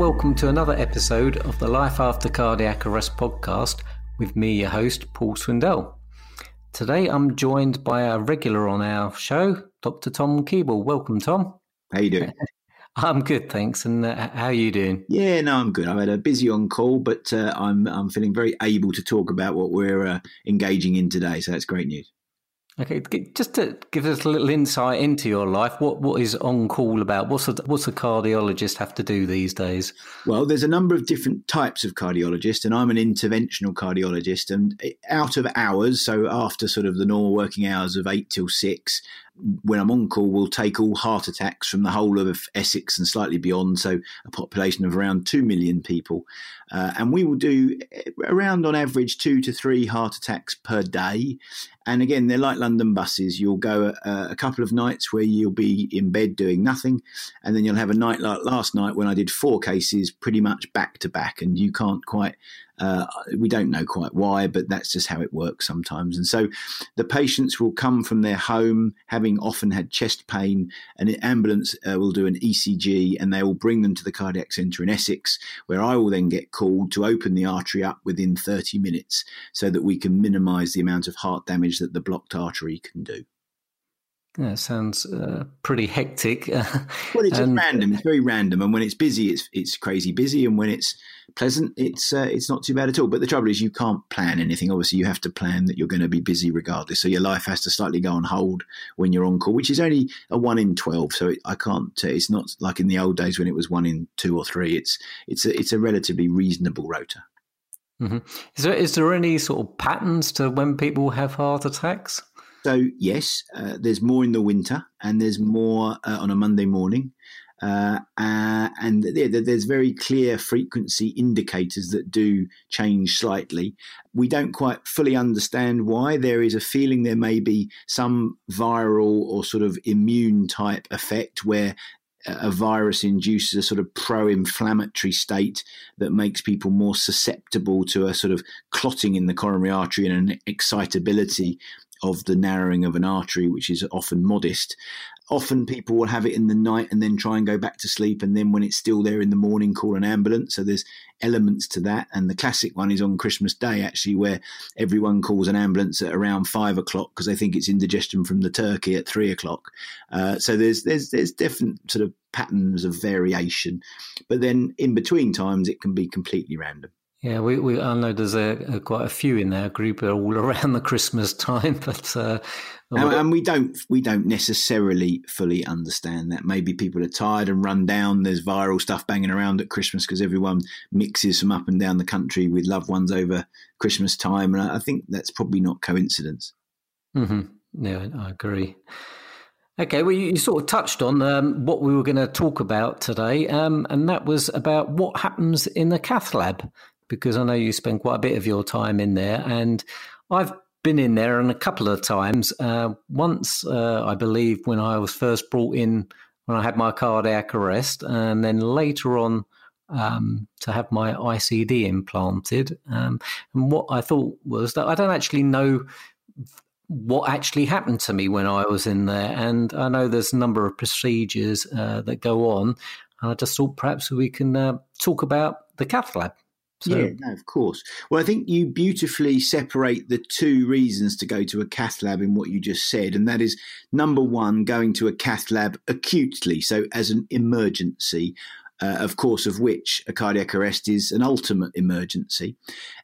welcome to another episode of the Life After Cardiac Arrest podcast with me, your host, Paul Swindell. Today I'm joined by a regular on our show, Dr. Tom Keeble. Welcome, Tom. How you doing? I'm good, thanks. And uh, how are you doing? Yeah, no, I'm good. I've had a busy on call, but uh, I'm I'm feeling very able to talk about what we're uh, engaging in today. So that's great news. Okay, just to give us a little insight into your life, what what is on call about? What's a, what's a cardiologist have to do these days? Well, there's a number of different types of cardiologist, and I'm an interventional cardiologist. And eh, out of hours, so after sort of the normal working hours of eight till six, when I'm on call, we'll take all heart attacks from the whole of Essex and slightly beyond, so a population of around 2 million people. Uh, and we will do around on average two to three heart attacks per day. And again, they're like London buses. You'll go a, a couple of nights where you'll be in bed doing nothing, and then you'll have a night like last night when I did four cases pretty much back to back, and you can't quite uh, we don't know quite why, but that's just how it works sometimes. And so the patients will come from their home having often had chest pain, and an ambulance uh, will do an ECG and they will bring them to the cardiac centre in Essex, where I will then get called to open the artery up within 30 minutes so that we can minimise the amount of heart damage that the blocked artery can do. Yeah, sounds uh, pretty hectic. well, it's and, random. It's very random, and when it's busy, it's it's crazy busy, and when it's pleasant, it's uh, it's not too bad at all. But the trouble is, you can't plan anything. Obviously, you have to plan that you're going to be busy regardless. So your life has to slightly go on hold when you're on call, which is only a one in twelve. So it, I can't. Uh, it's not like in the old days when it was one in two or three. It's it's a, it's a relatively reasonable rota. Mm-hmm. Is there is there any sort of patterns to when people have heart attacks? So yes, uh, there's more in the winter, and there's more uh, on a Monday morning, uh, uh and there's very clear frequency indicators that do change slightly. We don't quite fully understand why. There is a feeling there may be some viral or sort of immune type effect where a virus induces a sort of pro-inflammatory state that makes people more susceptible to a sort of clotting in the coronary artery and an excitability of the narrowing of an artery, which is often modest. Often people will have it in the night and then try and go back to sleep. And then when it's still there in the morning, call an ambulance. So there's elements to that. And the classic one is on Christmas Day, actually, where everyone calls an ambulance at around five o'clock because they think it's indigestion from the turkey at three o'clock. Uh, so there's, there's, there's different sort of patterns of variation. But then in between times, it can be completely random. Yeah, we, we I know there's a, a, quite a few in our group all around the Christmas time, but uh, and, and, we don't we don't necessarily fully understand that. Maybe people are tired and run down. There's viral stuff banging around at Christmas because everyone mixes from up and down the country with loved ones over Christmas time, and I think that's probably not coincidence. Mm-hmm. Yeah, I agree. Okay, well, you sort of touched on um, what we were going to talk about today, um, and that was about what happens in the cath lab because I know you spend quite a bit of your time in there, and I've been in there and a couple of times. Uh, once, uh, I believe, when I was first brought in when I had my cardiac arrest, and then later on um, to have my ICD implanted. Um, and what I thought was that I don't actually know what actually happened to me when I was in there, and I know there's a number of procedures uh, that go on. And I just thought perhaps we can uh, talk about the cath lab. So, yeah, no, of course. Well, I think you beautifully separate the two reasons to go to a cath lab in what you just said. And that is number one, going to a cath lab acutely, so as an emergency, uh, of course, of which a cardiac arrest is an ultimate emergency.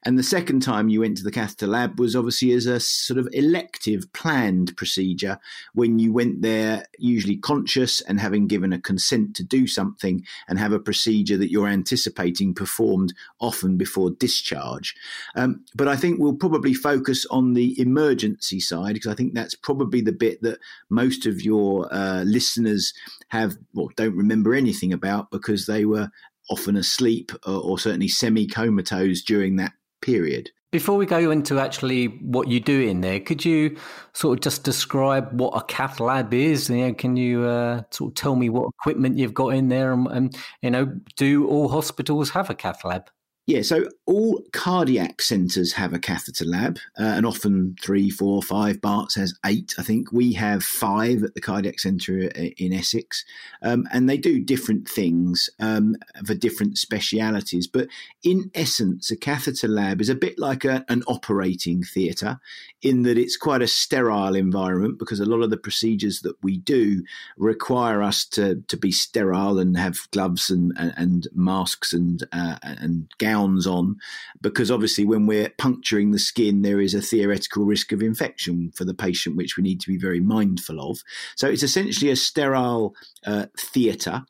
And the second time you went to the catheter lab was obviously as a sort of elective, planned procedure when you went there, usually conscious and having given a consent to do something and have a procedure that you're anticipating performed often before discharge. Um, but I think we'll probably focus on the emergency side because I think that's probably the bit that most of your uh, listeners have, well, don't remember anything about because they were often asleep or, or certainly semi comatose during that period. Before we go into actually what you do in there, could you sort of just describe what a cath lab is? You know, can you uh, sort of tell me what equipment you've got in there? And, and, you know, do all hospitals have a cath lab? Yeah, so all cardiac centres have a catheter lab, uh, and often three, four, five. Barts has eight, I think. We have five at the cardiac centre in Essex, um, and they do different things um, for different specialities. But in essence, a catheter lab is a bit like a, an operating theatre in that it's quite a sterile environment because a lot of the procedures that we do require us to, to be sterile and have gloves and, and, and masks and, uh, and gowns on because obviously when we're puncturing the skin there is a theoretical risk of infection for the patient which we need to be very mindful of. So it's essentially a sterile uh, theatre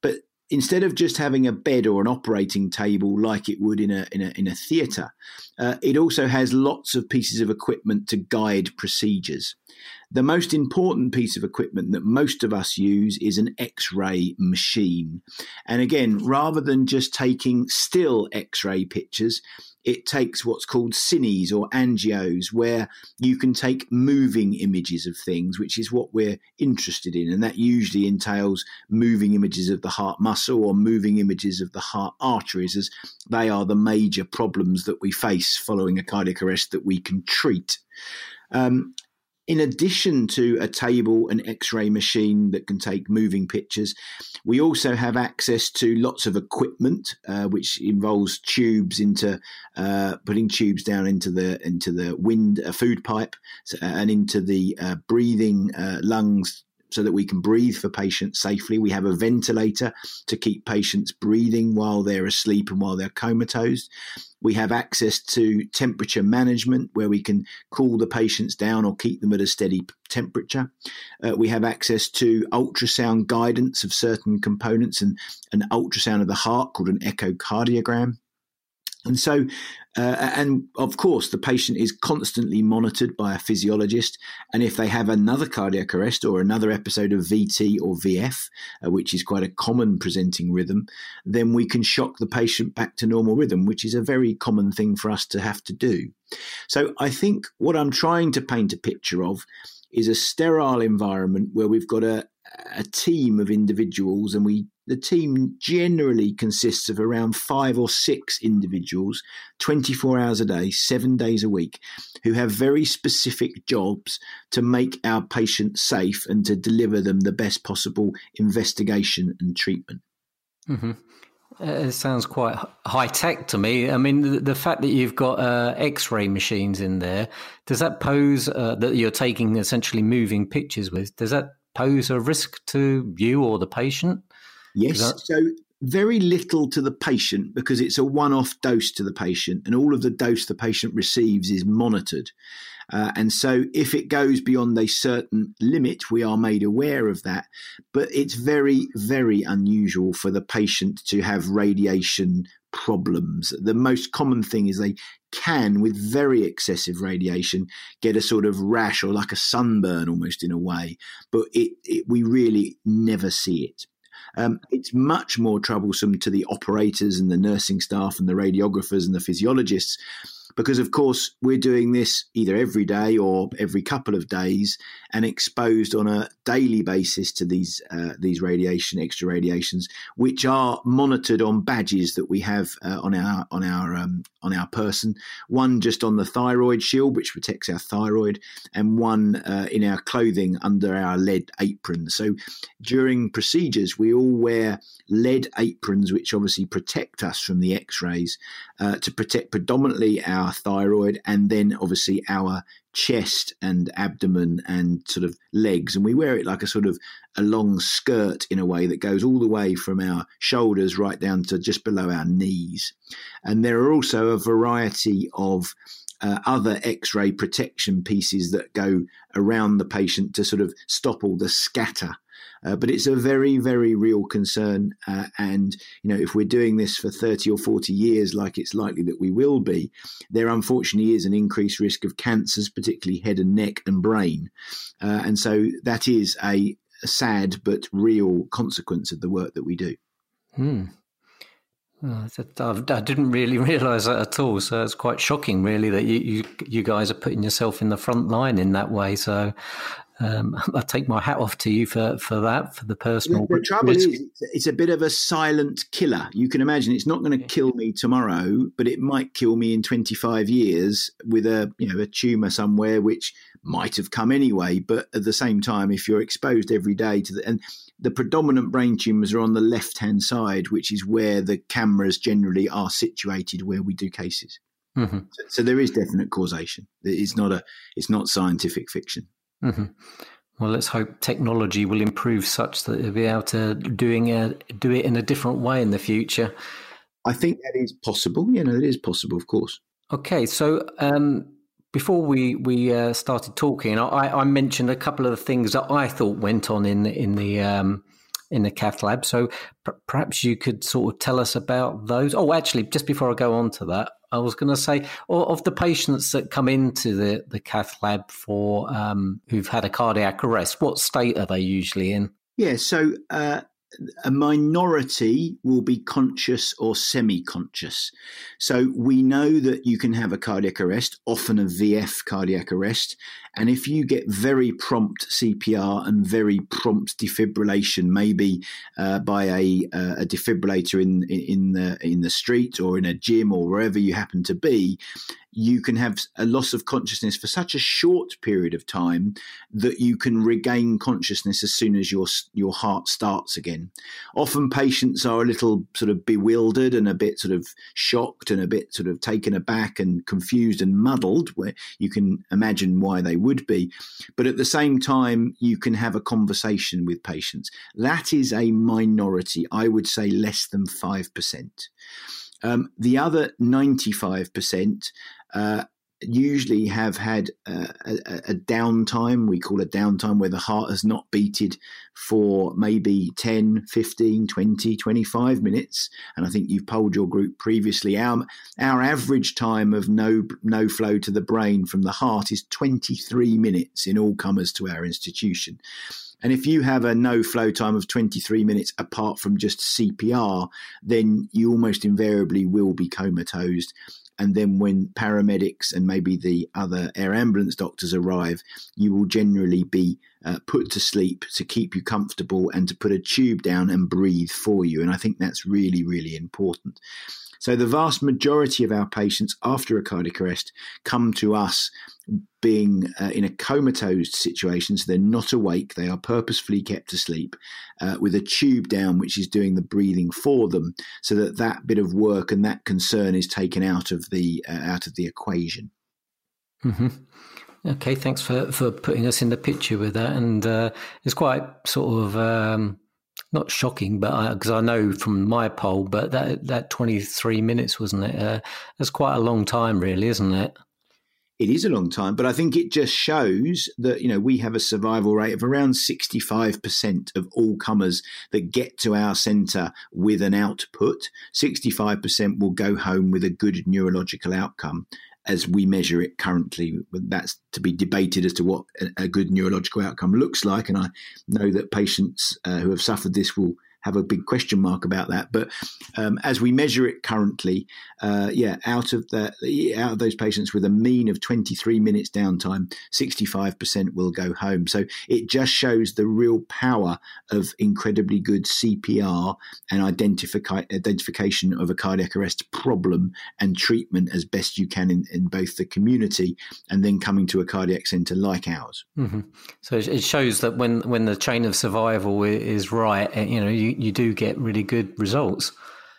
but instead of just having a bed or an operating table like it would in a in a, in a theatre, uh, it also has lots of pieces of equipment to guide procedures. The most important piece of equipment that most of us use is an X ray machine. And again, rather than just taking still X ray pictures, it takes what's called cines or angios, where you can take moving images of things, which is what we're interested in. And that usually entails moving images of the heart muscle or moving images of the heart arteries, as they are the major problems that we face following a cardiac arrest that we can treat. Um, in addition to a table and x-ray machine that can take moving pictures we also have access to lots of equipment uh, which involves tubes into uh, putting tubes down into the into the wind uh, food pipe and into the uh, breathing uh, lungs so that we can breathe for patients safely. We have a ventilator to keep patients breathing while they're asleep and while they're comatose. We have access to temperature management where we can cool the patients down or keep them at a steady temperature. Uh, we have access to ultrasound guidance of certain components and an ultrasound of the heart called an echocardiogram. And so, uh, and of course, the patient is constantly monitored by a physiologist. And if they have another cardiac arrest or another episode of VT or VF, uh, which is quite a common presenting rhythm, then we can shock the patient back to normal rhythm, which is a very common thing for us to have to do. So I think what I'm trying to paint a picture of is a sterile environment where we've got a, a team of individuals and we the team generally consists of around five or six individuals 24 hours a day 7 days a week who have very specific jobs to make our patients safe and to deliver them the best possible investigation and treatment mm-hmm. Uh, it sounds quite high tech to me. I mean, the, the fact that you've got uh, X ray machines in there, does that pose uh, that you're taking essentially moving pictures with? Does that pose a risk to you or the patient? Yes. That- so very little to the patient because it's a one off dose to the patient, and all of the dose the patient receives is monitored. Uh, and so, if it goes beyond a certain limit, we are made aware of that. But it's very, very unusual for the patient to have radiation problems. The most common thing is they can, with very excessive radiation, get a sort of rash or like a sunburn almost in a way. But it, it we really never see it. Um, it's much more troublesome to the operators and the nursing staff and the radiographers and the physiologists because of course we're doing this either every day or every couple of days and exposed on a daily basis to these uh, these radiation extra radiations which are monitored on badges that we have uh, on our on our um, on our person. One just on the thyroid shield which protects our thyroid and one uh, in our clothing under our lead apron. So during procedures we all wear lead aprons which obviously protect us from the x-rays uh, to protect predominantly our our thyroid, and then obviously our chest and abdomen and sort of legs. And we wear it like a sort of a long skirt in a way that goes all the way from our shoulders right down to just below our knees. And there are also a variety of uh, other x ray protection pieces that go around the patient to sort of stop all the scatter uh, but it's a very, very real concern. Uh, and, you know, if we're doing this for 30 or 40 years, like it's likely that we will be, there unfortunately is an increased risk of cancers, particularly head and neck and brain. Uh, and so that is a, sad but real consequence of the work that we do. Hmm. I didn't really realise that at all. So it's quite shocking, really, that you, you, you guys are putting yourself in the front line in that way. So, um, I take my hat off to you for, for that, for the personal. The, the trouble risk. is, it's a bit of a silent killer. You can imagine it's not going to kill me tomorrow, but it might kill me in 25 years with a you know a tumor somewhere which might have come anyway. But at the same time, if you're exposed every day to the and the predominant brain tumors are on the left hand side, which is where the cameras generally are situated, where we do cases. Mm-hmm. So, so, there is definite causation. It's not a it's not scientific fiction. Mm-hmm. Well, let's hope technology will improve such that you'll be able to doing a, do it in a different way in the future. I think that is possible. You know, it is possible, of course. Okay, so um, before we we uh, started talking, I, I, mentioned a couple of the things that I thought went on in in the um, in the cath lab. So p- perhaps you could sort of tell us about those. Oh, actually, just before I go on to that, I was going to say, of the patients that come into the, the cath lab for um, who've had a cardiac arrest, what state are they usually in? Yeah, so uh, a minority will be conscious or semi conscious. So we know that you can have a cardiac arrest, often a VF cardiac arrest. And if you get very prompt CPR and very prompt defibrillation, maybe uh, by a, uh, a defibrillator in, in, the, in the street or in a gym or wherever you happen to be, you can have a loss of consciousness for such a short period of time that you can regain consciousness as soon as your your heart starts again. Often patients are a little sort of bewildered and a bit sort of shocked and a bit sort of taken aback and confused and muddled where you can imagine why they would be. But at the same time you can have a conversation with patients. That is a minority, I would say less than 5%. Um, the other 95% uh, usually have had uh, a, a, downtime. We call a downtime where the heart has not beated for maybe 10, 15, 20, 25 minutes. And I think you've polled your group previously. Our, our average time of no, no flow to the brain from the heart is 23 minutes in all comers to our institution. And if you have a no flow time of 23 minutes apart from just CPR, then you almost invariably will be comatose. And then when paramedics and maybe the other air ambulance doctors arrive, you will generally be uh, put to sleep to keep you comfortable and to put a tube down and breathe for you. And I think that's really, really important. So the vast majority of our patients after a cardiac arrest come to us being uh, in a comatose situation, so they're not awake, they are purposefully kept asleep uh, with a tube down, which is doing the breathing for them, so that that bit of work and that concern is taken out of the uh, out of the equation. Mm-hmm. Okay, thanks for for putting us in the picture with that, and uh, it's quite sort of. Um, not shocking, but because I, I, know from my poll, but that that twenty three minutes wasn't it? Uh, that's quite a long time, really, isn't it? It is a long time, but I think it just shows that you know we have a survival rate of around sixty five percent of all comers that get to our centre with an output. Sixty five percent will go home with a good neurological outcome, as we measure it currently. That's to be debated as to what a, good neurological outcome looks like. And I know that patients uh, who have suffered this will have a big question mark about that. But um, as we measure it currently, uh, yeah, out of the out of those patients with a mean of 23 minutes downtime, 65% will go home. So it just shows the real power of incredibly good CPR and identifi- identification of a cardiac arrest problem and treatment as best you can in, in both the community and then coming to a cardiac centre like ours. Mm-hmm. So it shows that when when the chain of survival is right, eh, you know, you you, do get really good results.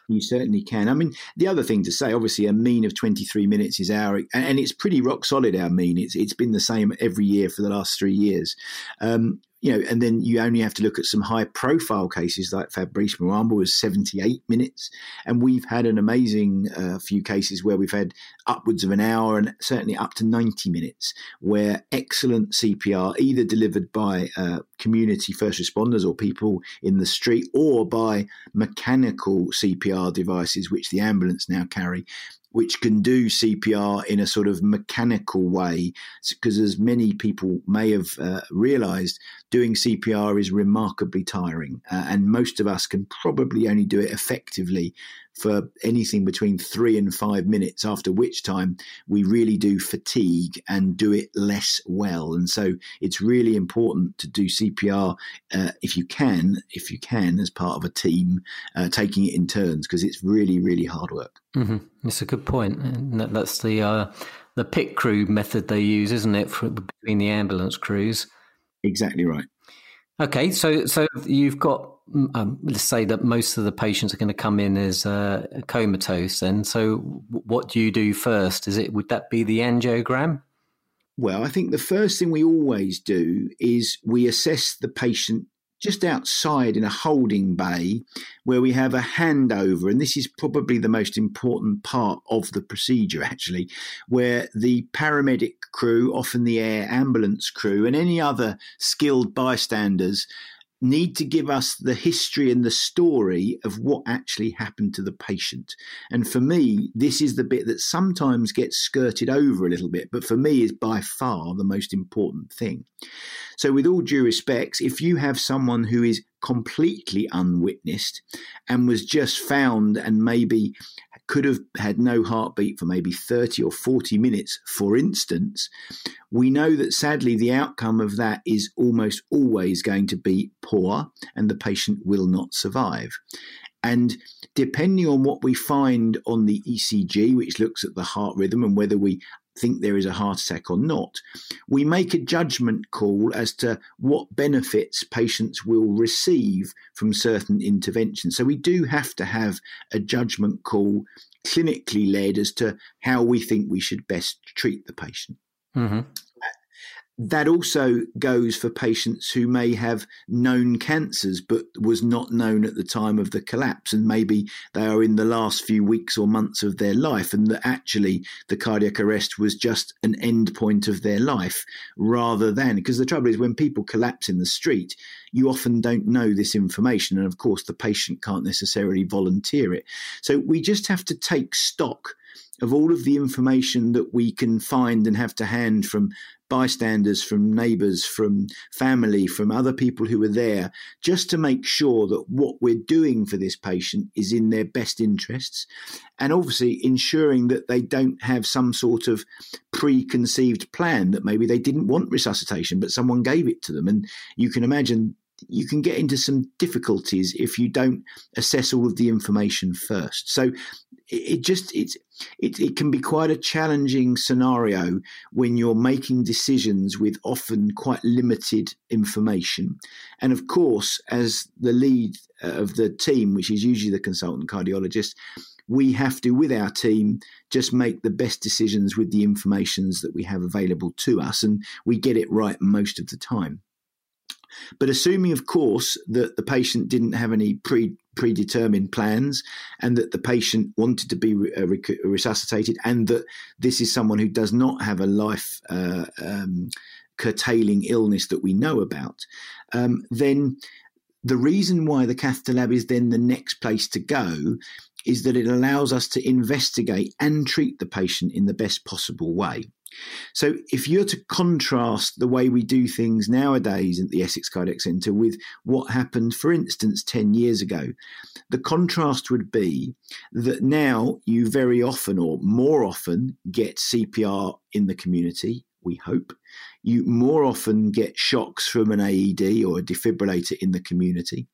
You certainly can. I mean, the other thing to say, obviously, a mean of 23 minutes is our, and it's pretty rock solid, our mean. It's, it's been the same every year for the last three years. Um, you know, and then you only have to look at some high profile cases like Fabrice Muamba was 78 minutes. And we've had an amazing uh, few cases where we've had upwards of an hour and certainly up to 90 minutes where excellent CPR, either delivered by uh, community first responders or people in the street or by mechanical CPR devices, which the ambulance now carry, which can do CPR in a sort of mechanical way. Because as many people may have uh, realized, doing CPR is remarkably tiring. Uh, and most of us can probably only do it effectively for anything between three and five minutes, after which time we really do fatigue and do it less well. And so it's really important to do CPR uh, if you can, if you can, as part of a team, uh, taking it in turns because it's really, really hard work. Mm-hmm. It's a good point. And that's the uh, the pit crew method they use, isn't it, for, between the ambulance crews? Exactly right. Okay, so so you've got um, let's say that most of the patients are going to come in as uh, comatose. And so what do you do first? Is it would that be the angiogram? Well, I think the first thing we always do is we assess the patient just outside in a holding bay where we have a handover. And this is probably the most important part of the procedure, actually, where the paramedic crew, often the air ambulance crew, and any other skilled bystanders need to give us the history and the story of what actually happened to the patient. And for me, this is the bit that sometimes gets skirted over a little bit, but for me is by far the most important thing. So, with all due respects, if you have someone who is completely unwitnessed and was just found and maybe could have had no heartbeat for maybe 30 or 40 minutes, for instance, we know that sadly the outcome of that is almost always going to be poor and the patient will not survive. And depending on what we find on the ECG, which looks at the heart rhythm and whether we think there is a heart attack or not, we make a judgment call as to what benefits patients will receive from certain interventions. So we do have to have a judgment call clinically led as to how we think we should best treat the patient. Mm-hmm. That also goes for patients who may have known cancers but was not known at the time of the collapse, and maybe they are in the last few weeks or months of their life, and that actually the cardiac arrest was just an end point of their life rather than because the trouble is when people collapse in the street, you often don't know this information, and of course the patient can't necessarily volunteer it. So we just have to take stock of all of the information that we can find and have to hand from bystanders, from neighbours, from family, from other people who are there, just to make sure that what we're doing for this patient is in their best interests. And obviously ensuring that they don't have some sort of preconceived plan that maybe they didn't want resuscitation, but someone gave it to them. And you can imagine you can get into some difficulties if you don't assess all of the information first. So it, just it's it, it can be quite a challenging scenario when you're making decisions with often quite limited information. And of course, as the lead uh, of the team, which is usually the consultant cardiologist, we have to, with our team, just make the best decisions with the informations that we have available to us, and we get it right most of the time. But assuming, of course, that the patient didn't have any pre predetermined plans and that the patient wanted to be uh, resuscitated and that this is someone who does not have a life uh, um, curtailing illness that we know about, um, then the reason why the catheter lab is then the next place to go is that it allows us to investigate and treat the patient in the best possible way. So, if you're to contrast the way we do things nowadays at the Essex Cardiac Centre with what happened, for instance, 10 years ago, the contrast would be that now you very often or more often get CPR in the community, we hope. You more often get shocks from an AED or a defibrillator in the community.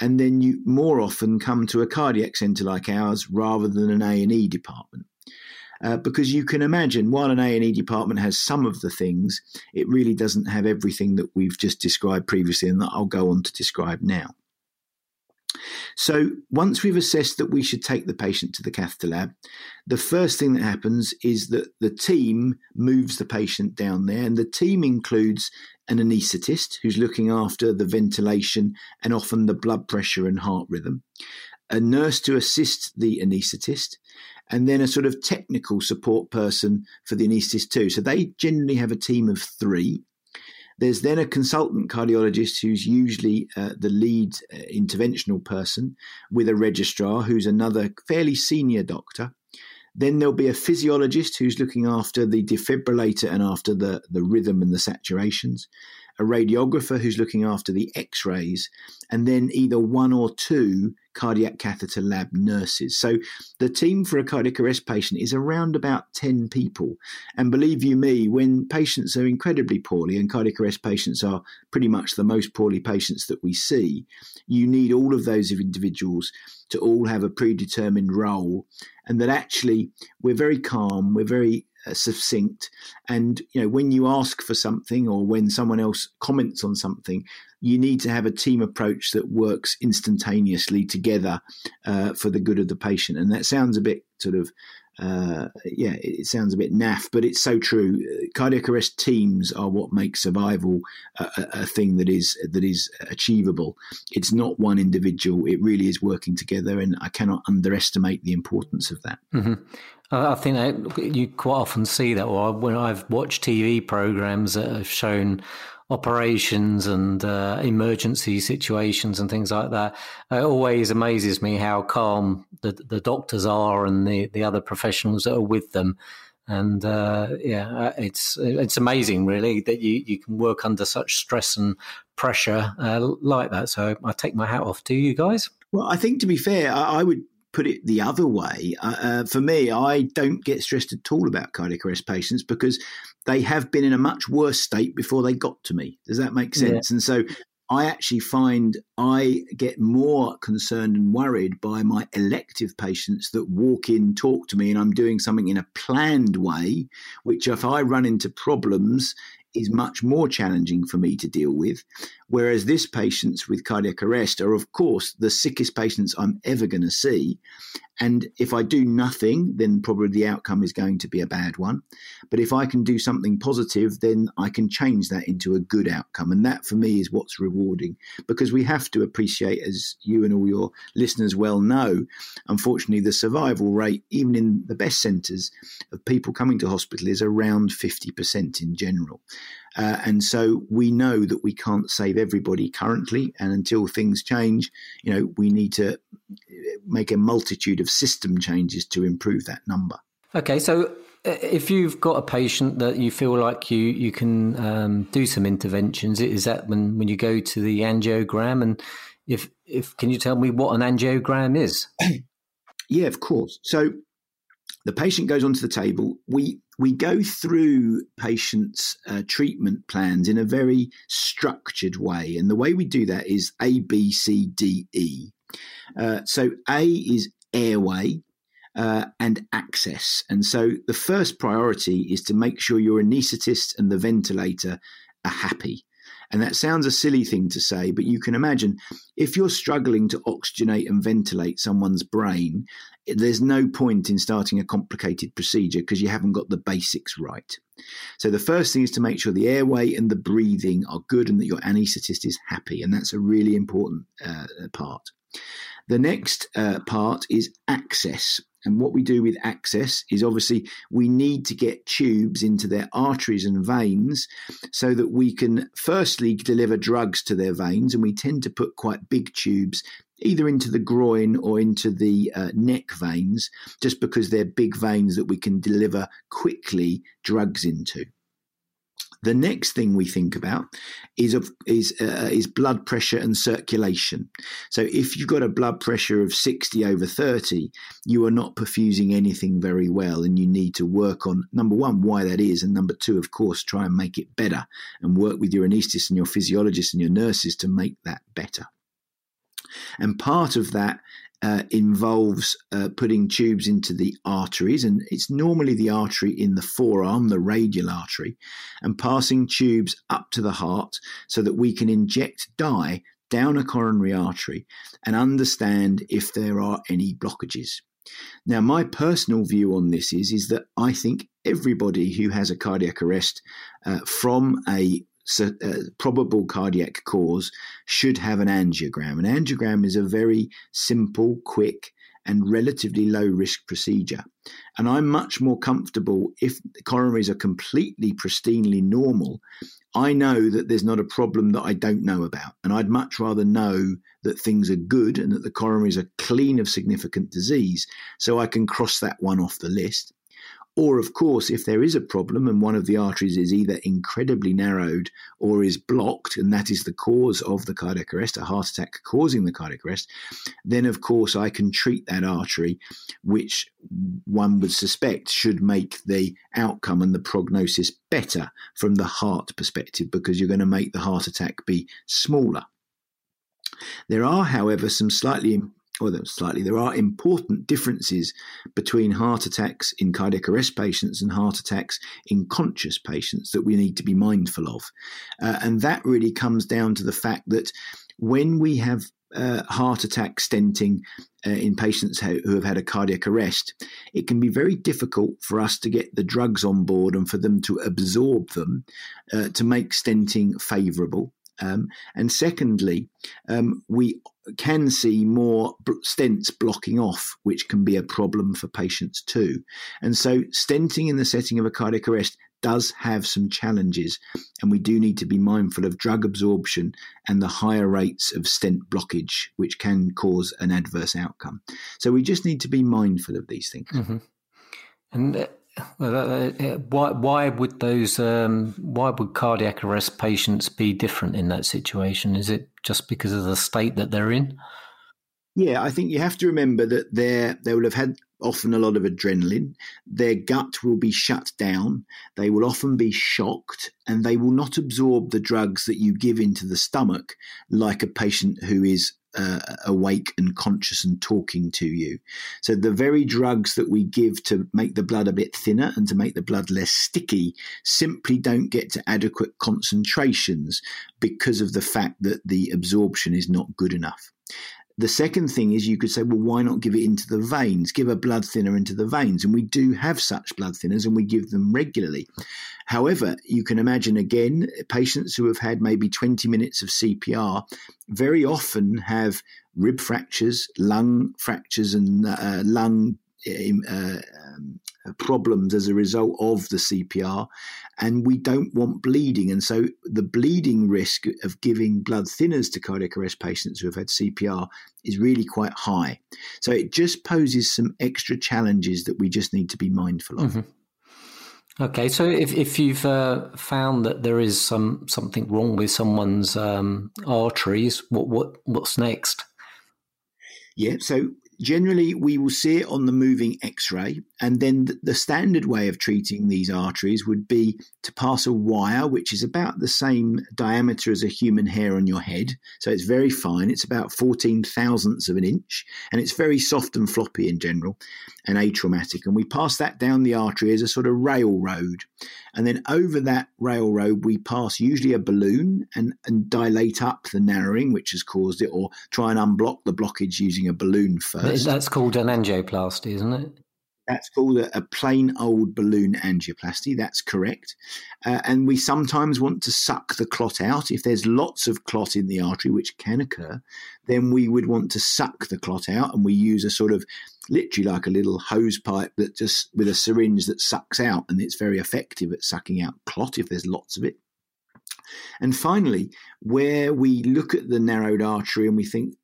And then you more often come to a cardiac centre like ours rather than an A&E department. Uh, because you can imagine while an A&E department has some of the things, it really doesn't have everything that we've just described previously and that I'll go on to describe now. So once we've assessed that we should take the patient to the catheter lab, the first thing that happens is that the team moves the patient down there, and the team includes an anaesthetist who's looking after the ventilation and often the blood pressure and heart rhythm, a nurse to assist the anaesthetist, and then a sort of technical support person for the anaesthetist too. So they generally have a team of three. There's then a consultant cardiologist who's usually uh, the lead uh, interventional person with a registrar who's another fairly senior doctor. Then there'll be a physiologist who's looking after the defibrillator and after the, the rhythm and the saturations, a radiographer who's looking after the x rays, and then either one or two cardiac catheter lab nurses. So the team for a cardiac arrest patient is around about 10 people. And believe you me, when patients are incredibly poorly, and cardiac arrest patients are pretty much the most poorly patients that we see, you need all of those individuals to all have a predetermined role and that actually we're very calm, we're very uh, succinct and you know when you ask for something or when someone else comments on something you need to have a team approach that works instantaneously together uh, for the good of the patient and that sounds a bit sort of uh, yeah, it sounds a bit naff, but it's so true. Cardiac arrest teams are what make survival a, a, thing that is that is achievable. It's not one individual; it really is working together, and I cannot underestimate the importance of that. Mm-hmm. I think that you quite often see that. Or when I've watched TV programs that have shown operations and uh, emergency situations and things like that. It always amazes me how calm the, the doctors are and the, the other professionals that are with them. And uh, yeah, uh, it's it's amazing, really, that you, you can work under such stress and pressure uh, like that. So I take my hat off to you guys. Well, I think to be fair, I, I would put it the other way, uh, uh, for me, I don't get stressed at all about cardiac arrest patients because they have been in a much worse state before they got to me. Does that make sense? Yeah. And so I actually find I get more concerned and worried by my elective patients that walk in, talk to me, and I'm doing something in a planned way, which if I run into problems, is much more challenging for me to deal with. Whereas this patients with cardiac arrest are, of course, the sickest patients I'm ever going to see. And if I do nothing, then probably the outcome is going to be a bad one. But if I can do something positive, then I can change that into a good outcome. And that for me is what's rewarding because we have to appreciate, as you and all your listeners well know, unfortunately, the survival rate, even in the best centres of people coming to hospital, is around 50% in general. Uh, and so we know that we can't save everybody currently. And until things change, you know, we need to make a multitude of system changes to improve that number. Okay, so uh, if you've got a patient that you feel like you you can um, do some interventions, is that when when you go to the angiogram and if if can you tell me what an angiogram is? yeah, of course. So the patient goes onto the table. We we go through patients' uh, treatment plans in a very structured way, and the way we do that is A, B, C, D, E. Uh, so A is airway. Uh, and access. And so the first priority is to make sure your anaesthetist and the ventilator are happy. And that sounds a silly thing to say, but you can imagine if you're struggling to oxygenate and ventilate someone's brain, there's no point in starting a complicated procedure because you haven't got the basics right. So the first thing is to make sure the airway and the breathing are good and that your anaesthetist is happy. And that's a really important uh, part. The next uh, part is access. And what we do with access is obviously we need to get tubes into their arteries and veins so that we can firstly deliver drugs to their veins. And we tend to put quite big tubes either into the groin or into the uh, neck veins, just because they're big veins that we can deliver quickly drugs into. The next thing we think about is of is uh, is blood pressure and circulation. So if you've got a blood pressure of 60 over 30, you are not perfusing anything very well and you need to work on number 1 why that is and number 2 of course try and make it better and work with your anaesthetist and your physiologist and your nurses to make that better. And part of that uh, involves uh, putting tubes into the arteries, and it's normally the artery in the forearm, the radial artery, and passing tubes up to the heart so that we can inject dye down a coronary artery and understand if there are any blockages. Now, my personal view on this is, is that I think everybody who has a cardiac arrest uh, from a uh, probable cardiac cause should have an angiogram. An angiogram is a very simple, quick, and relatively low risk procedure. And I'm much more comfortable if the coronaries are completely pristinely normal. I know that there's not a problem that I don't know about. And I'd much rather know that things are good and that the coronaries are clean of significant disease so I can cross that one off the list. Or, of course, if there is a problem and one of the arteries is either incredibly narrowed or is blocked, and that is the cause of the cardiac arrest, a heart attack causing the cardiac arrest, then, of course, I can treat that artery, which one would suspect should make the outcome and the prognosis better from the heart perspective because you're going to make the heart attack be smaller. There are, however, some slightly or slightly, there are important differences between heart attacks in cardiac arrest patients and heart attacks in conscious patients that we need to be mindful of. Uh, and that really comes down to the fact that when we have uh, heart attack stenting uh, in patients who have had a cardiac arrest, it can be very difficult for us to get the drugs on board and for them to absorb them uh, to make stenting favourable. Um, and secondly, um, we can see more stents blocking off, which can be a problem for patients too. And so, stenting in the setting of a cardiac arrest does have some challenges, and we do need to be mindful of drug absorption and the higher rates of stent blockage, which can cause an adverse outcome. So, we just need to be mindful of these things. Mm-hmm. And why why would those um, why would cardiac arrest patients be different in that situation? Is it just because of the state that they're in? Yeah, I think you have to remember that they they will have had often a lot of adrenaline. Their gut will be shut down. They will often be shocked, and they will not absorb the drugs that you give into the stomach like a patient who is uh, awake and conscious and talking to you. So the very drugs that we give to make the blood a bit thinner and to make the blood less sticky simply don't get to adequate concentrations because of the fact that the absorption is not good enough. The second thing is you could say, well, why not give it into the veins? Give a blood thinner into the veins. And we do have such blood thinners and we give them regularly. However, you can imagine again, patients who have had maybe 20 minutes of CPR very often have rib fractures, lung fractures, and uh, lung uh, um, problems as a result of the CPR, and we don't want bleeding. And so the bleeding risk of giving blood thinners to cardiac arrest patients who have had CPR is really quite high. So it just poses some extra challenges that we just need to be mindful of. Mm-hmm. Okay, so if, if you've uh, found that there is some something wrong with someone's um, arteries, what what what's next? Yeah, so Generally, we will see it on the moving x ray, and then the standard way of treating these arteries would be to pass a wire, which is about the same diameter as a human hair on your head. So it's very fine, it's about 14 thousandths of an inch, and it's very soft and floppy in general and atraumatic. And we pass that down the artery as a sort of railroad. And then over that railroad, we pass usually a balloon and, and dilate up the narrowing, which has caused it, or try and unblock the blockage using a balloon first. That's called an angioplasty, isn't it? That's called a, a, plain old balloon angioplasty. That's correct. Uh, and we sometimes want to suck the clot out. If there's lots of clot in the artery, which can occur, then we would want to suck the clot out. And we use a sort of literally like a little hose pipe that just with a syringe that sucks out. And it's very effective at sucking out clot if there's lots of it. And finally, where we look at the narrowed artery and we think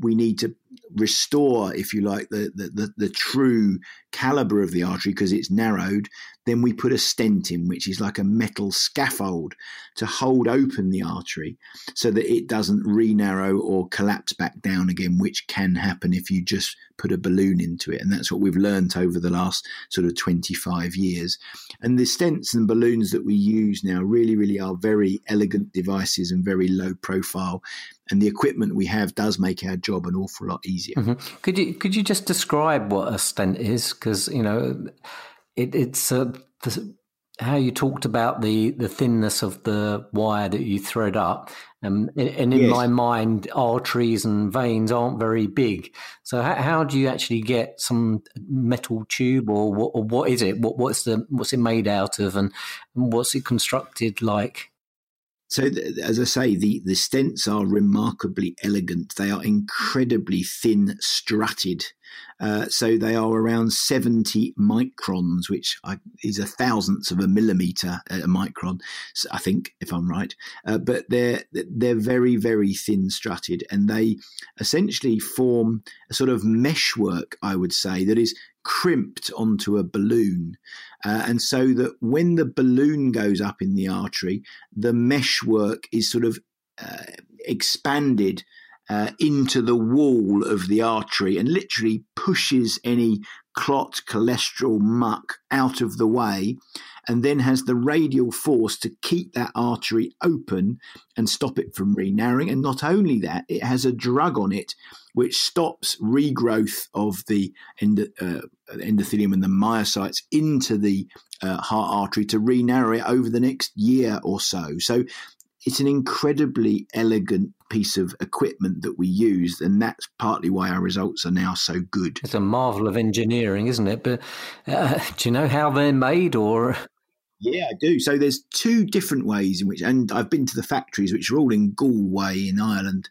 we need to restore, if you like, the, the, the, the true caliber of the artery because it's narrowed, then we put a stent in, which is like a metal scaffold to hold open the artery so that it doesn't re narrow or collapse back down again, which can happen if you just put a balloon into it. And that's what we've learned over the last sort of 25 years. And the stents and balloons that we use now really, really are very elegant devices and very low profile. And the equipment we have does make our job an awful lot easier. Mm-hmm. Could you could you just describe what a stent is? Because you know, it, it's uh, the, how you talked about the the thinness of the wire that you thread up, um, and in yes. my mind, arteries and veins aren't very big. So how, how do you actually get some metal tube, or what, or what is it? What, what's the what's it made out of, and what's it constructed like? So, as I say, the, the stents are remarkably elegant. They are incredibly thin strutted Uh, so they are around 70 microns, which is a thousandth of a millimeter a micron, I think, if I'm right. Uh, but they're they're very very thin strutted, and they essentially form a sort of meshwork, I would say, that is crimped onto a balloon. Uh, and so that when the balloon goes up in the artery, the meshwork is sort of uh, expanded uh, into the wall of the artery and literally pushes any clot, cholesterol, muck out of the way, and then has the radial force to keep that artery open and stop it from re-narrowing. And not only that, it has a drug on it which stops regrowth of the end, uh, endothelium and the myocytes into the uh, heart artery to re-narrow it over the next year or so. So it's an incredibly elegant piece of equipment that we use, and that's partly why our results are now so good. It's a marvel of engineering, isn't it? But uh, do you know how they're made, or yeah, I do. So there's two different ways in which, and I've been to the factories, which are all in Galway in Ireland.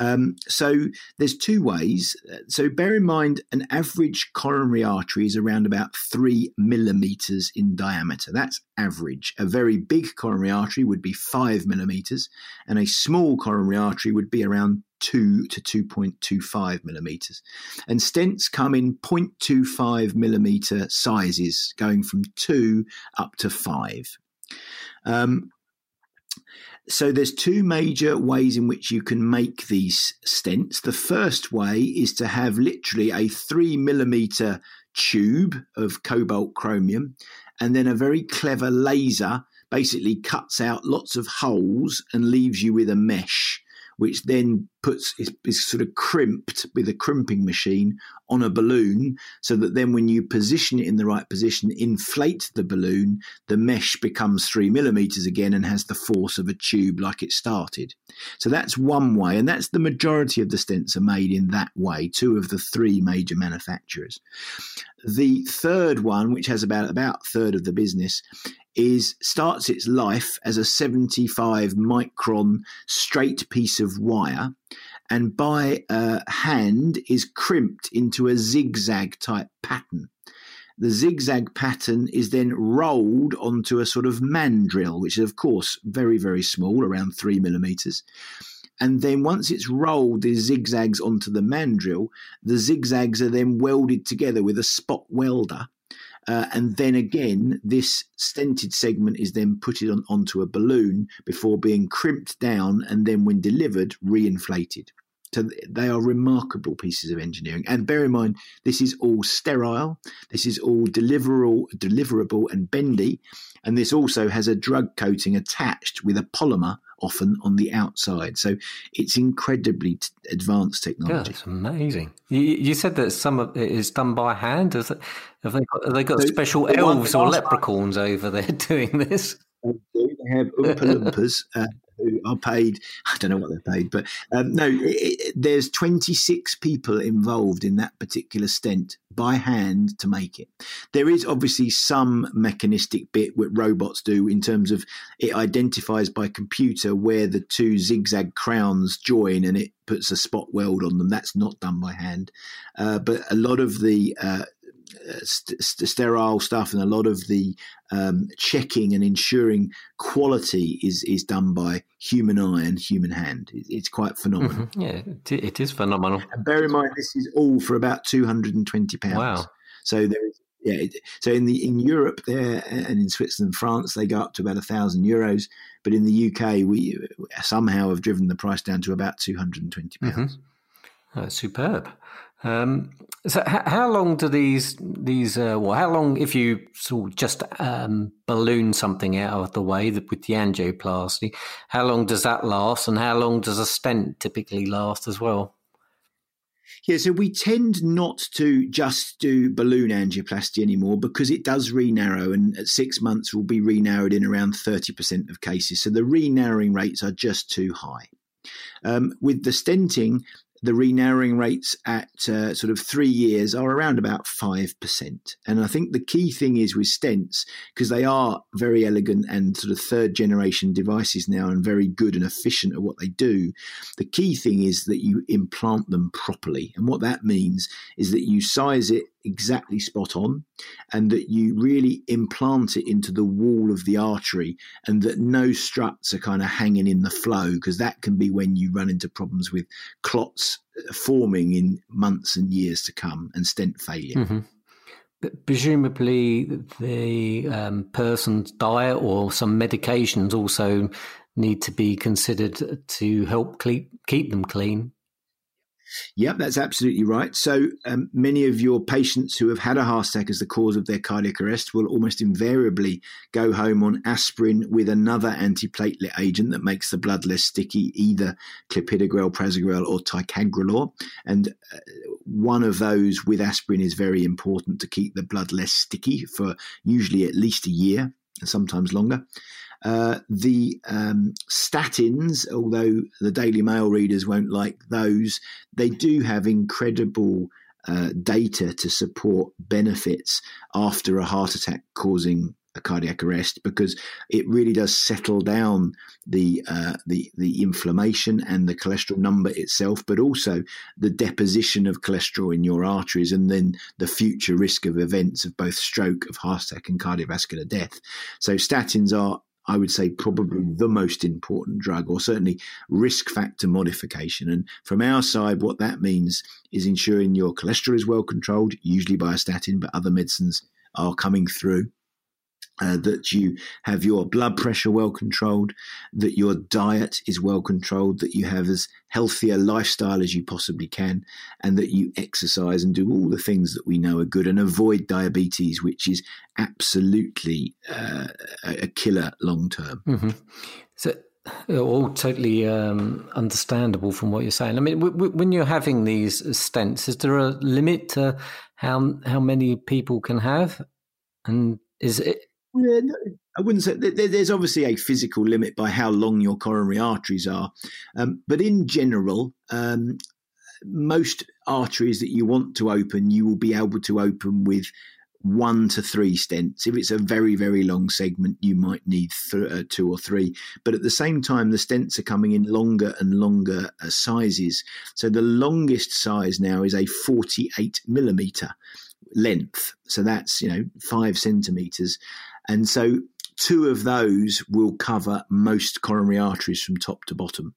Um, so there's two ways. So bear in mind, an average coronary artery is around about three millimeters in diameter. That's average. A very big coronary artery would be five millimeters, and a small coronary artery would be around 2 to 2.25 millimeters. And stents come in 0.25 millimeter sizes, going from 2 up to 5. Um, so there's two major ways in which you can make these stents. The first way is to have literally a three millimeter tube of cobalt chromium, and then a very clever laser basically cuts out lots of holes and leaves you with a mesh which then puts is, is, sort of crimped with a crimping machine on a balloon, so that then when you position it in the right position, inflate the balloon, the mesh becomes three millimeters again and has the force of a tube like it started. So that's one way, and that's the majority of the stents are made in that way. Two of the three major manufacturers. The third one, which has about about a third of the business, is starts its life as a 75 micron straight piece of wire and by uh, hand is crimped into a zigzag type pattern. The zigzag pattern is then rolled onto a sort of mandrel, which is, of course, very, very small, around three millimeters. And then once it's rolled these zigzags onto the mandrel, the zigzags are then welded together with a spot welder uh, and then again, this stented segment is then put on, onto a balloon before being crimped down and then, when delivered, reinflated. So they are remarkable pieces of engineering. And bear in mind, this is all sterile. This is all deliverable, deliverable and bendy. And this also has a drug coating attached with a polymer often on the outside. So it's incredibly t- advanced technology. It's amazing. You, you, said that some of it is done by hand. It, have they got, have they got so special elves or leprechauns over there doing this? Have Oompa Loompas. Uh, who are paid. I don't know what they're paid, but um, no, it, it, there's 26 people involved in that particular stent by hand to make it. There is obviously some mechanistic bit what robots do in terms of it identifies by computer where the two zigzag crowns join and it puts a spot weld on them. That's not done by hand, uh, but a lot of the uh, st- sterile stuff and a lot of the um, checking and ensuring quality is is done by human eye and human hand. It's quite phenomenal. Mm-hmm. Yeah, it is phenomenal. And bear in mind, this is all for about two hundred and twenty pounds. Wow. So there is yeah. So in the in Europe there and in Switzerland, France, they go up to about a thousand euros. But in the UK, we somehow have driven the price down to about two hundred and twenty pounds. Mm-hmm. Uh, superb. Um, so, h- how long do these these? Uh, well, how long if you sort of just um, balloon something out of the way with the angioplasty? How long does that last, and how long does a stent typically last as well? Yeah, so we tend not to just do balloon angioplasty anymore because it does re-narrow, and at six months will be re-narrowed in around thirty percent of cases. So the re-narrowing rates are just too high. Um, with the stenting, the re-narrowing rates at uh, sort of three years are around about 5%. And I think the key thing is with stents, because they are very elegant and sort of third generation devices now and very good and efficient at what they do, the key thing is that you implant them properly. And what that means is that you size it exactly spot on and that you really implant it into the wall of the artery and that no struts are kind of hanging in the flow because that can be when you run into problems with clots uh, forming in months and years to come and stent failure. Mm-hmm. But presumably, the um, person's diet or some medications also need to be considered to help keep, keep them clean. Yep, that's absolutely right. So um, many of your patients who have had a heart attack as the cause of their cardiac arrest will almost invariably go home on aspirin with another antiplatelet agent that makes the blood less sticky, either clopidogrel, prasugrel, or ticagrelor. And uh, one of those with aspirin is very important to keep the blood less sticky for usually at least a year, and sometimes longer. Uh, the um, statins, although the Daily Mail readers won't like those, they do have incredible uh, data to support benefits after a heart attack causing a cardiac arrest because it really does settle down the uh, the the inflammation and the cholesterol number itself, but also the deposition of cholesterol in your arteries, and then the future risk of events of both stroke, of heart attack, and cardiovascular death. So statins are I would say probably the most important drug, or certainly risk factor modification. And from our side, what that means is ensuring your cholesterol is well controlled, usually by a statin, but other medicines are coming through uh, that you have your blood pressure well controlled, that your diet is well controlled, that you have as healthy a lifestyle as you possibly can, and that you exercise and do all the things that we know are good and avoid diabetes, which is absolutely uh, a killer long term. Mm-hmm. So, all totally um, understandable from what you're saying. I mean, w- w- when you're having these stents, is there a limit to how how many people can have? And is it yeah, no, I wouldn't say there's obviously a physical limit by how long your coronary arteries are, um, but in general, um, most arteries that you want to open, you will be able to open with one to three stents. If it's a very, very long segment, you might need th- uh, two or three. But at the same time, the stents are coming in longer and longer uh, sizes. So the longest size now is a 48 millimeter length. So that's, you know, five centimeters. And so two of those will cover most coronary arteries from top to bottom.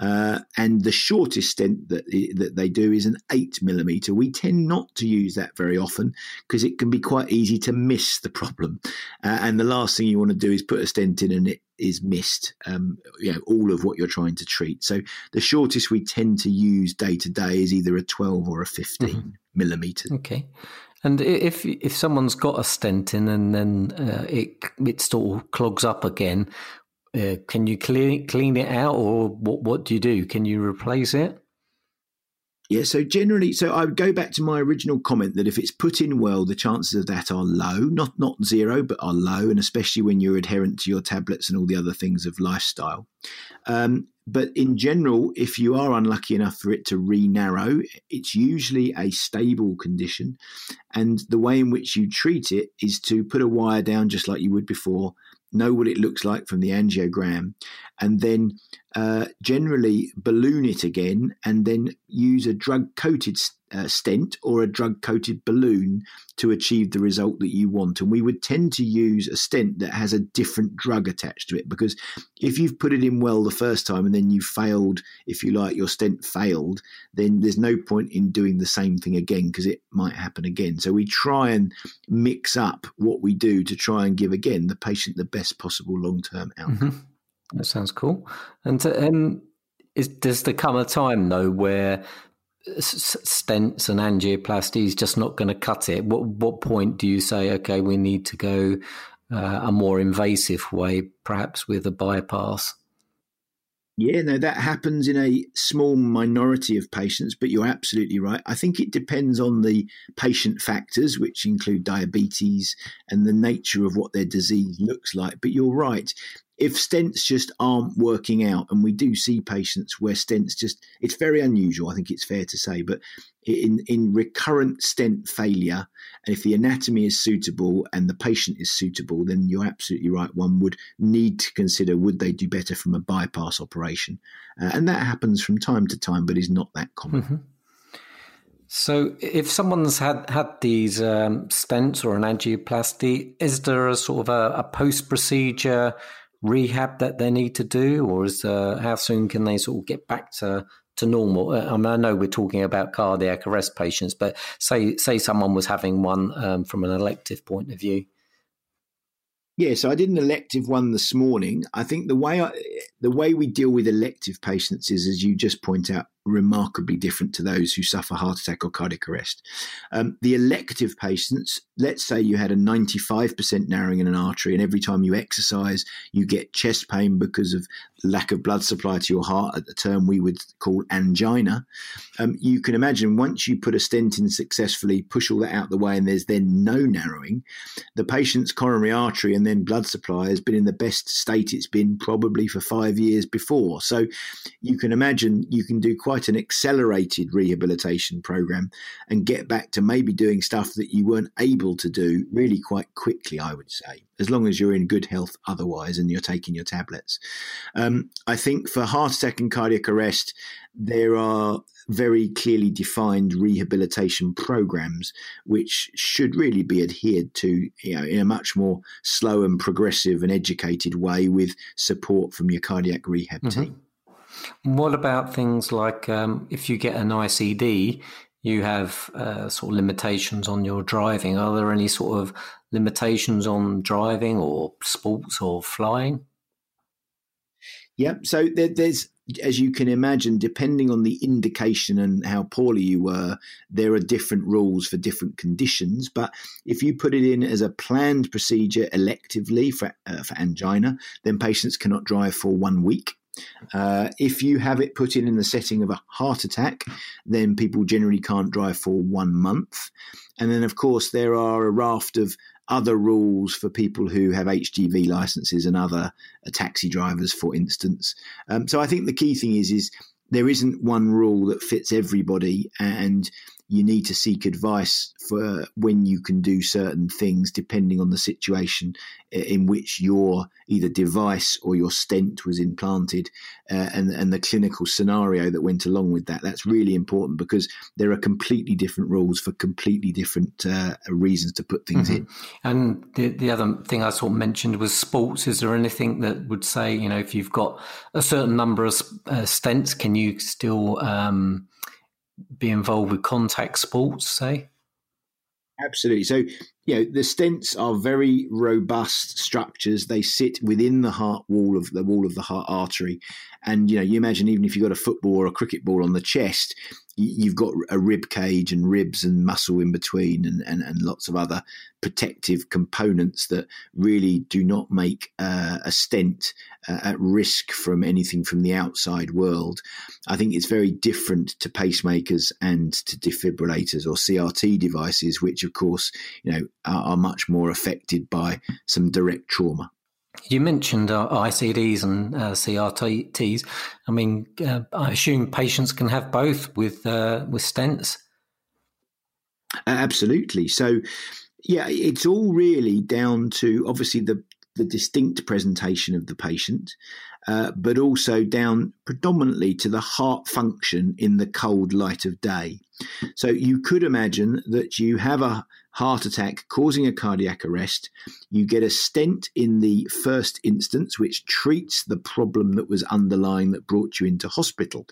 Uh, and the shortest stent that that they do is an eight millimeter. We tend not to use that very often because it can be quite easy to miss the problem. Uh, and the last thing you want to do is put a stent in and it is missed. Um, you know all of what you're trying to treat. So the shortest we tend to use day to day is either a twelve or a 15 mm-hmm. millimeter. Okay. And if if someone's got a stent in and then uh, it it sort of clogs up again, uh, can you clean clean it out, or what what do you do? Can you replace it? Yeah, so generally, so I would go back to my original comment that if it's put in well, the chances of that are low, not not zero, but are low, and especially when you're adherent to your tablets and all the other things of lifestyle. Um, but in general, if you are unlucky enough for it to re narrow, it's usually a stable condition. And the way in which you treat it is to put a wire down just like you would before, know what it looks like from the angiogram, and then uh, generally balloon it again and then use a drug coated uh, stent or a drug coated balloon to achieve the result that you want. And we would tend to use a stent that has a different drug attached to it because if you've put it in well the first time and then you failed, if you like, your stent failed, then there's no point in doing the same thing again because it might happen again. So we try and mix up what we do to try and give again the patient the best possible long term outcome. Mm-hmm. That sounds cool. And um, is, does there come a time though where stents and angioplasty is just not going to cut it? What what point do you say, okay, we need to go uh, a more invasive way, perhaps with a bypass? Yeah, no, that happens in a small minority of patients, but you're absolutely right. I think it depends on the patient factors, which include diabetes and the nature of what their disease looks like. But you're right if stents just aren't working out, and we do see patients where stents just, it's very unusual, I think it's fair to say, but in, in recurrent stent failure, and if the anatomy is suitable and the patient is suitable, then you're absolutely right. One would need to consider would they do better from a bypass operation? Uh, and that happens from time to time, but is not that common. Mm-hmm. So, if someone's had had these um, stents or an angioplasty, is there a sort of a, a post procedure rehab that they need to do, or is uh, how soon can they sort of get back to to normal? Uh, I mean, I know we're talking about cardiac arrest patients, but say say someone was having one um, from an elective point of view. Yeah, so I did an elective one this morning. I think the way I, the way we deal with elective patients is, as you just point out, remarkably different to those who suffer heart attack or cardiac arrest. Um, the elective patients, let's say you had a 95% narrowing in an artery, and every time you exercise, you get chest pain because of lack of blood supply to your heart, at the term we would call angina. Um, you can imagine once you put a stent in successfully, push all that out the way, and there's then no narrowing, the patient's coronary artery and then blood supply has been in the best state it's been probably for five years before. So you can imagine you can do quite quite an accelerated rehabilitation program and get back to maybe doing stuff that you weren't able to do really quite quickly, I would say, as long as you're in good health otherwise and you're taking your tablets. Um, I think for heart attack and cardiac arrest, there are very clearly defined rehabilitation programs which should really be adhered to you know, in a much more slow and progressive and educated way with support from your cardiac rehab mm-hmm. team. What about things like um, if you get an ICD, you have uh, sort of limitations on your driving. Are there any sort of limitations on driving or sports or flying? Yep. So there, there's, as you can imagine, depending on the indication and how poorly you were, there are different rules for different conditions. But if you put it in as a planned procedure electively for, uh, for angina, then patients cannot drive for one week. Uh, if you have it put in in the setting of a heart attack, then people generally can't drive for one month. And then, of course, there are a raft of other rules for people who have HGV licenses and other uh, taxi drivers, for instance. Um, so I think the key thing is is there isn't one rule that fits everybody, and you need to seek advice for when you can do certain things depending on the situation in which your either device or your stent was implanted uh, and, and the clinical scenario that went along with that. That's really important because there are completely different rules for completely different uh, reasons to put things mm-hmm. in. And the, the other thing I sort of mentioned was sports. Is there anything that would say, you know, if you've got a certain number of uh, stents, can you still um, be involved with contact sports, say? Absolutely. So, you know, the stents are very robust structures. They sit within the heart wall of the wall of the heart artery. And, you know, you imagine even if you've got a football or a cricket ball on the chest, you've got a rib cage and ribs and muscle in between and, and, and lots of other protective components that really do not make uh, a stent uh, at risk from anything from the outside world. I think it's very different to pacemakers and to defibrillators or CRT devices, which of course, you know, are, much more affected by some direct trauma. You mentioned uh, ICDs and uh, CRTs. I mean, uh, I assume patients can have both with uh, with stents. Absolutely. So, yeah, it's all really down to obviously the the distinct presentation of the patient, uh, but also down predominantly to the heart function in the cold light of day. So you could imagine that you have a heart attack causing a cardiac arrest. You get a stent in the first instance, which treats the problem that was underlying that brought you into hospital.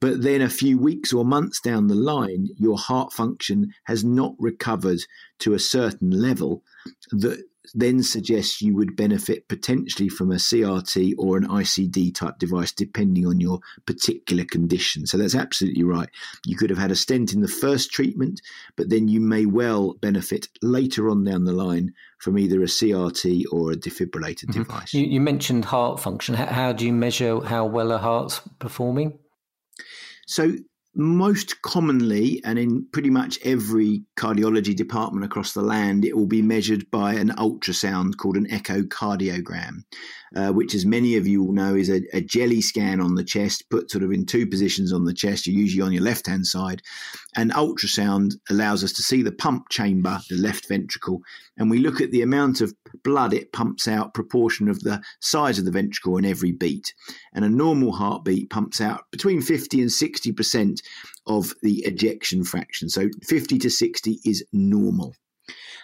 But then a few weeks or months down the line, your heart function has not recovered to a certain level that then suggests you would benefit potentially from a CRT or an ICD type device, depending on your particular condition. So that's absolutely right. You could have had a stent in the first treatment, but then you may well benefit later on down the line from either a CRT or a defibrillator mm-hmm. device. You, you, mentioned heart function. How, how do you measure how well a heart's performing? So most commonly, and in pretty much every cardiology department across the land, it will be measured by an ultrasound called an echocardiogram. Uh, which, as many of you will know, is a, a, jelly scan on the chest, put sort of in two positions on the chest. You're usually on your left hand side. And ultrasound allows us to see the pump chamber, the left ventricle, and we look at the amount of blood it pumps out, proportion of the size of the ventricle in every beat. And a normal heartbeat pumps out between 50 and 60% of the ejection fraction. So 50 to 60 is normal.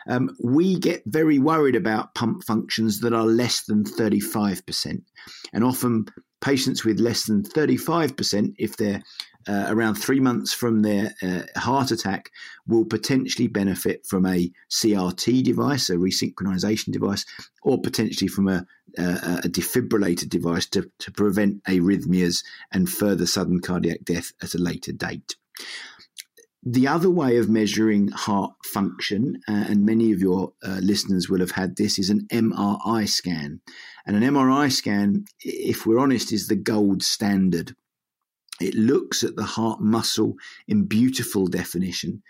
Um, we get very worried about pump functions that are less than 35%. And often patients with less than 35%, if they're uh, around three months from their uh, heart attack, will potentially benefit from a CRT device, a resynchronization device, or potentially from a, a, a defibrillator device to, to prevent arrhythmias and further sudden cardiac death at a later date. The other way of measuring heart function, uh, and many of your uh, listeners will have had this, is an MRI scan. And an MRI scan, if we're honest, is the gold standard. It looks at the heart muscle in beautiful definition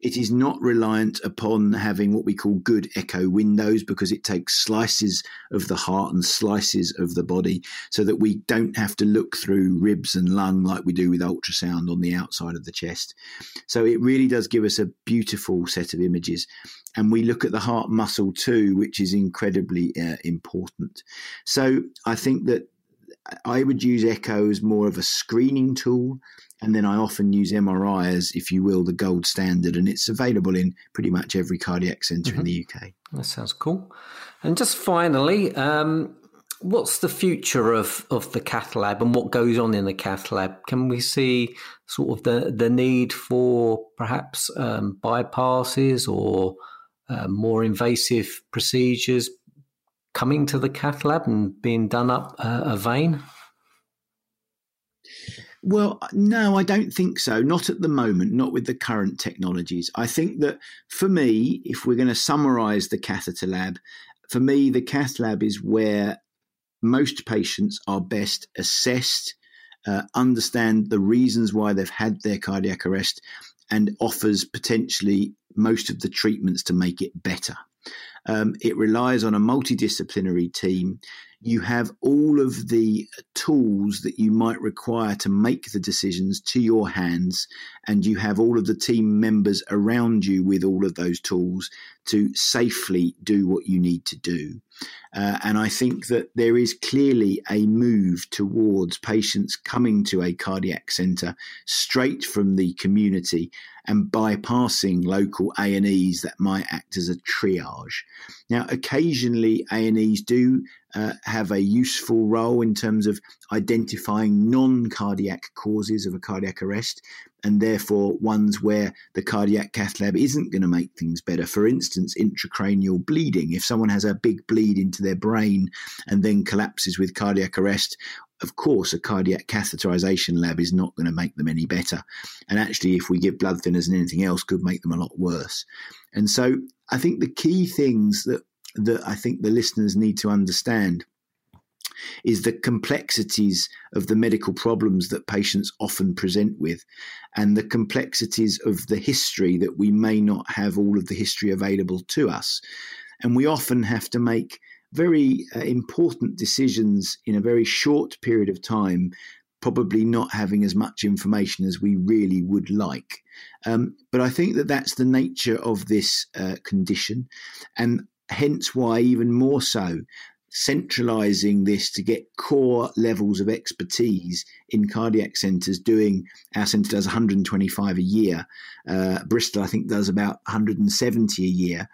it is not reliant upon having what we call good echo windows because it takes slices of the heart and slices of the body so that we don't have to look through ribs and lung like we do with ultrasound on the outside of the chest. So it really does give us a beautiful set of images. And we look at the heart muscle too, which is incredibly uh, important. So I think that I would use echo as more of a screening tool and then I often use MRI as, if you will, the gold standard, and it's available in pretty much every cardiac center mm-hmm. in the UK. That sounds cool. And just finally, um, what's the future of, of the cath lab and what goes on in the cath lab? Can we see sort of the, the need for perhaps um, bypasses or uh, more invasive procedures coming to the cath lab and being done up uh, a vein? Well, no, I don't think so. Not at the moment, not with the current technologies. I think that for me, if we're going to summarize the catheter lab, for me, the cath lab is where most patients are best assessed, uh, understand the reasons why they've had their cardiac arrest, and offers potentially most of the treatments to make it better. Um, it relies on a multidisciplinary team. You have all of the tools that you might require to make the decisions to your hands, and you have all of the team members around you with all of those tools to safely do what you need to do. Uh, and I think that there is clearly a move towards patients coming to a cardiac centre straight from the community and bypassing local A&Es that might act as a triage. Now, occasionally A&Es do uh, have a useful role in terms of identifying non cardiac causes of a cardiac arrest, and therefore ones where the cardiac cath lab isn't going to make things better. For instance, intracranial bleeding. If someone has a big bleed into their brain and then collapses with cardiac arrest, of course, a cardiac catheterization lab is not going to make them any better. And actually, if we give blood thinners and anything else, could make them a lot worse. And so I think the key things that that I think the listeners need to understand is the complexities of the medical problems that patients often present with and the complexities of the history that we may not have all of the history available to us. And we often have to make very uh, important decisions in a very short period of time, probably not having as much information as we really would like. Um, but I think that that's the nature of this uh, condition. And hence why even more so centralizing this to get core levels of expertise in cardiac centres doing our centre does 125 a year. Uh, bristol i think does about 170 a year.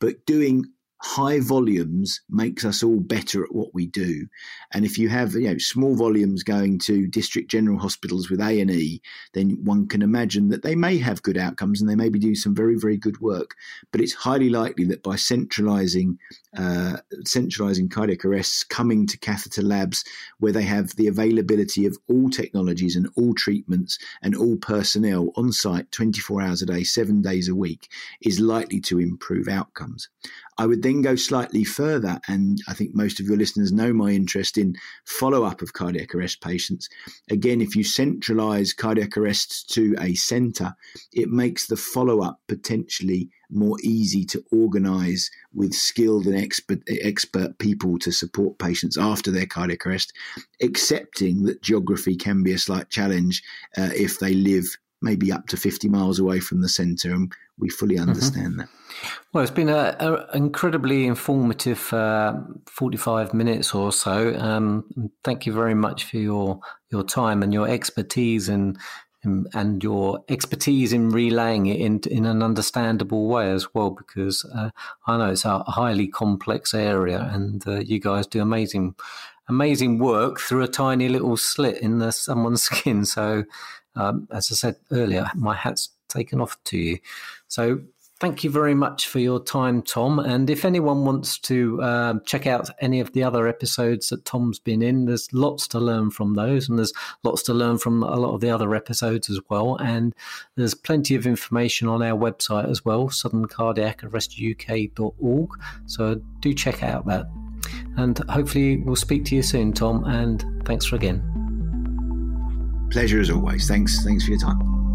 But doing high volumes makes us all better at what we do. And if you have you know small volumes going to district general hospitals with A and E, then one can imagine that they may have good outcomes and they maybe do some very very good work. But it's highly likely that by centralising uh, centralising cardiac arrests coming to catheter labs where they have the availability of all technologies and all treatments and all personnel on site 24 hours a day, seven days a week, is likely to improve outcomes. I would then go slightly further, and I think most of your listeners know my interest in follow up of cardiac arrest patients. Again, if you centralize cardiac arrests to a center, it makes the follow up potentially more easy to organize with skilled and expert, expert people to support patients after their cardiac arrest, accepting that geography can be a slight challenge uh, if they live maybe up to 50 miles away from the centre, and we fully mm-hmm. understand mm-hmm. that. Well, it's been an incredibly informative uh, 45 minutes or so. Um, thank you very much for your, your time and your expertise and and your expertise in relaying it in in an understandable way as well, because uh, I know it's a highly complex area, and uh, you guys do amazing, amazing work through a tiny little slit in the, someone's skin. So, um, as I said earlier, my hat's taken off to you. So Thank you very much for your time, Tom. And if anyone wants to uh, check out any of the other episodes that Tom's been in, there's lots to learn from those, and there's lots to learn from a lot of the other episodes as well. And there's plenty of information on our website as well, suddencardiacarrestuk.org. So do check out that. And hopefully, we'll speak to you soon, Tom. And thanks for again. Pleasure as always. Thanks. Thanks for your time.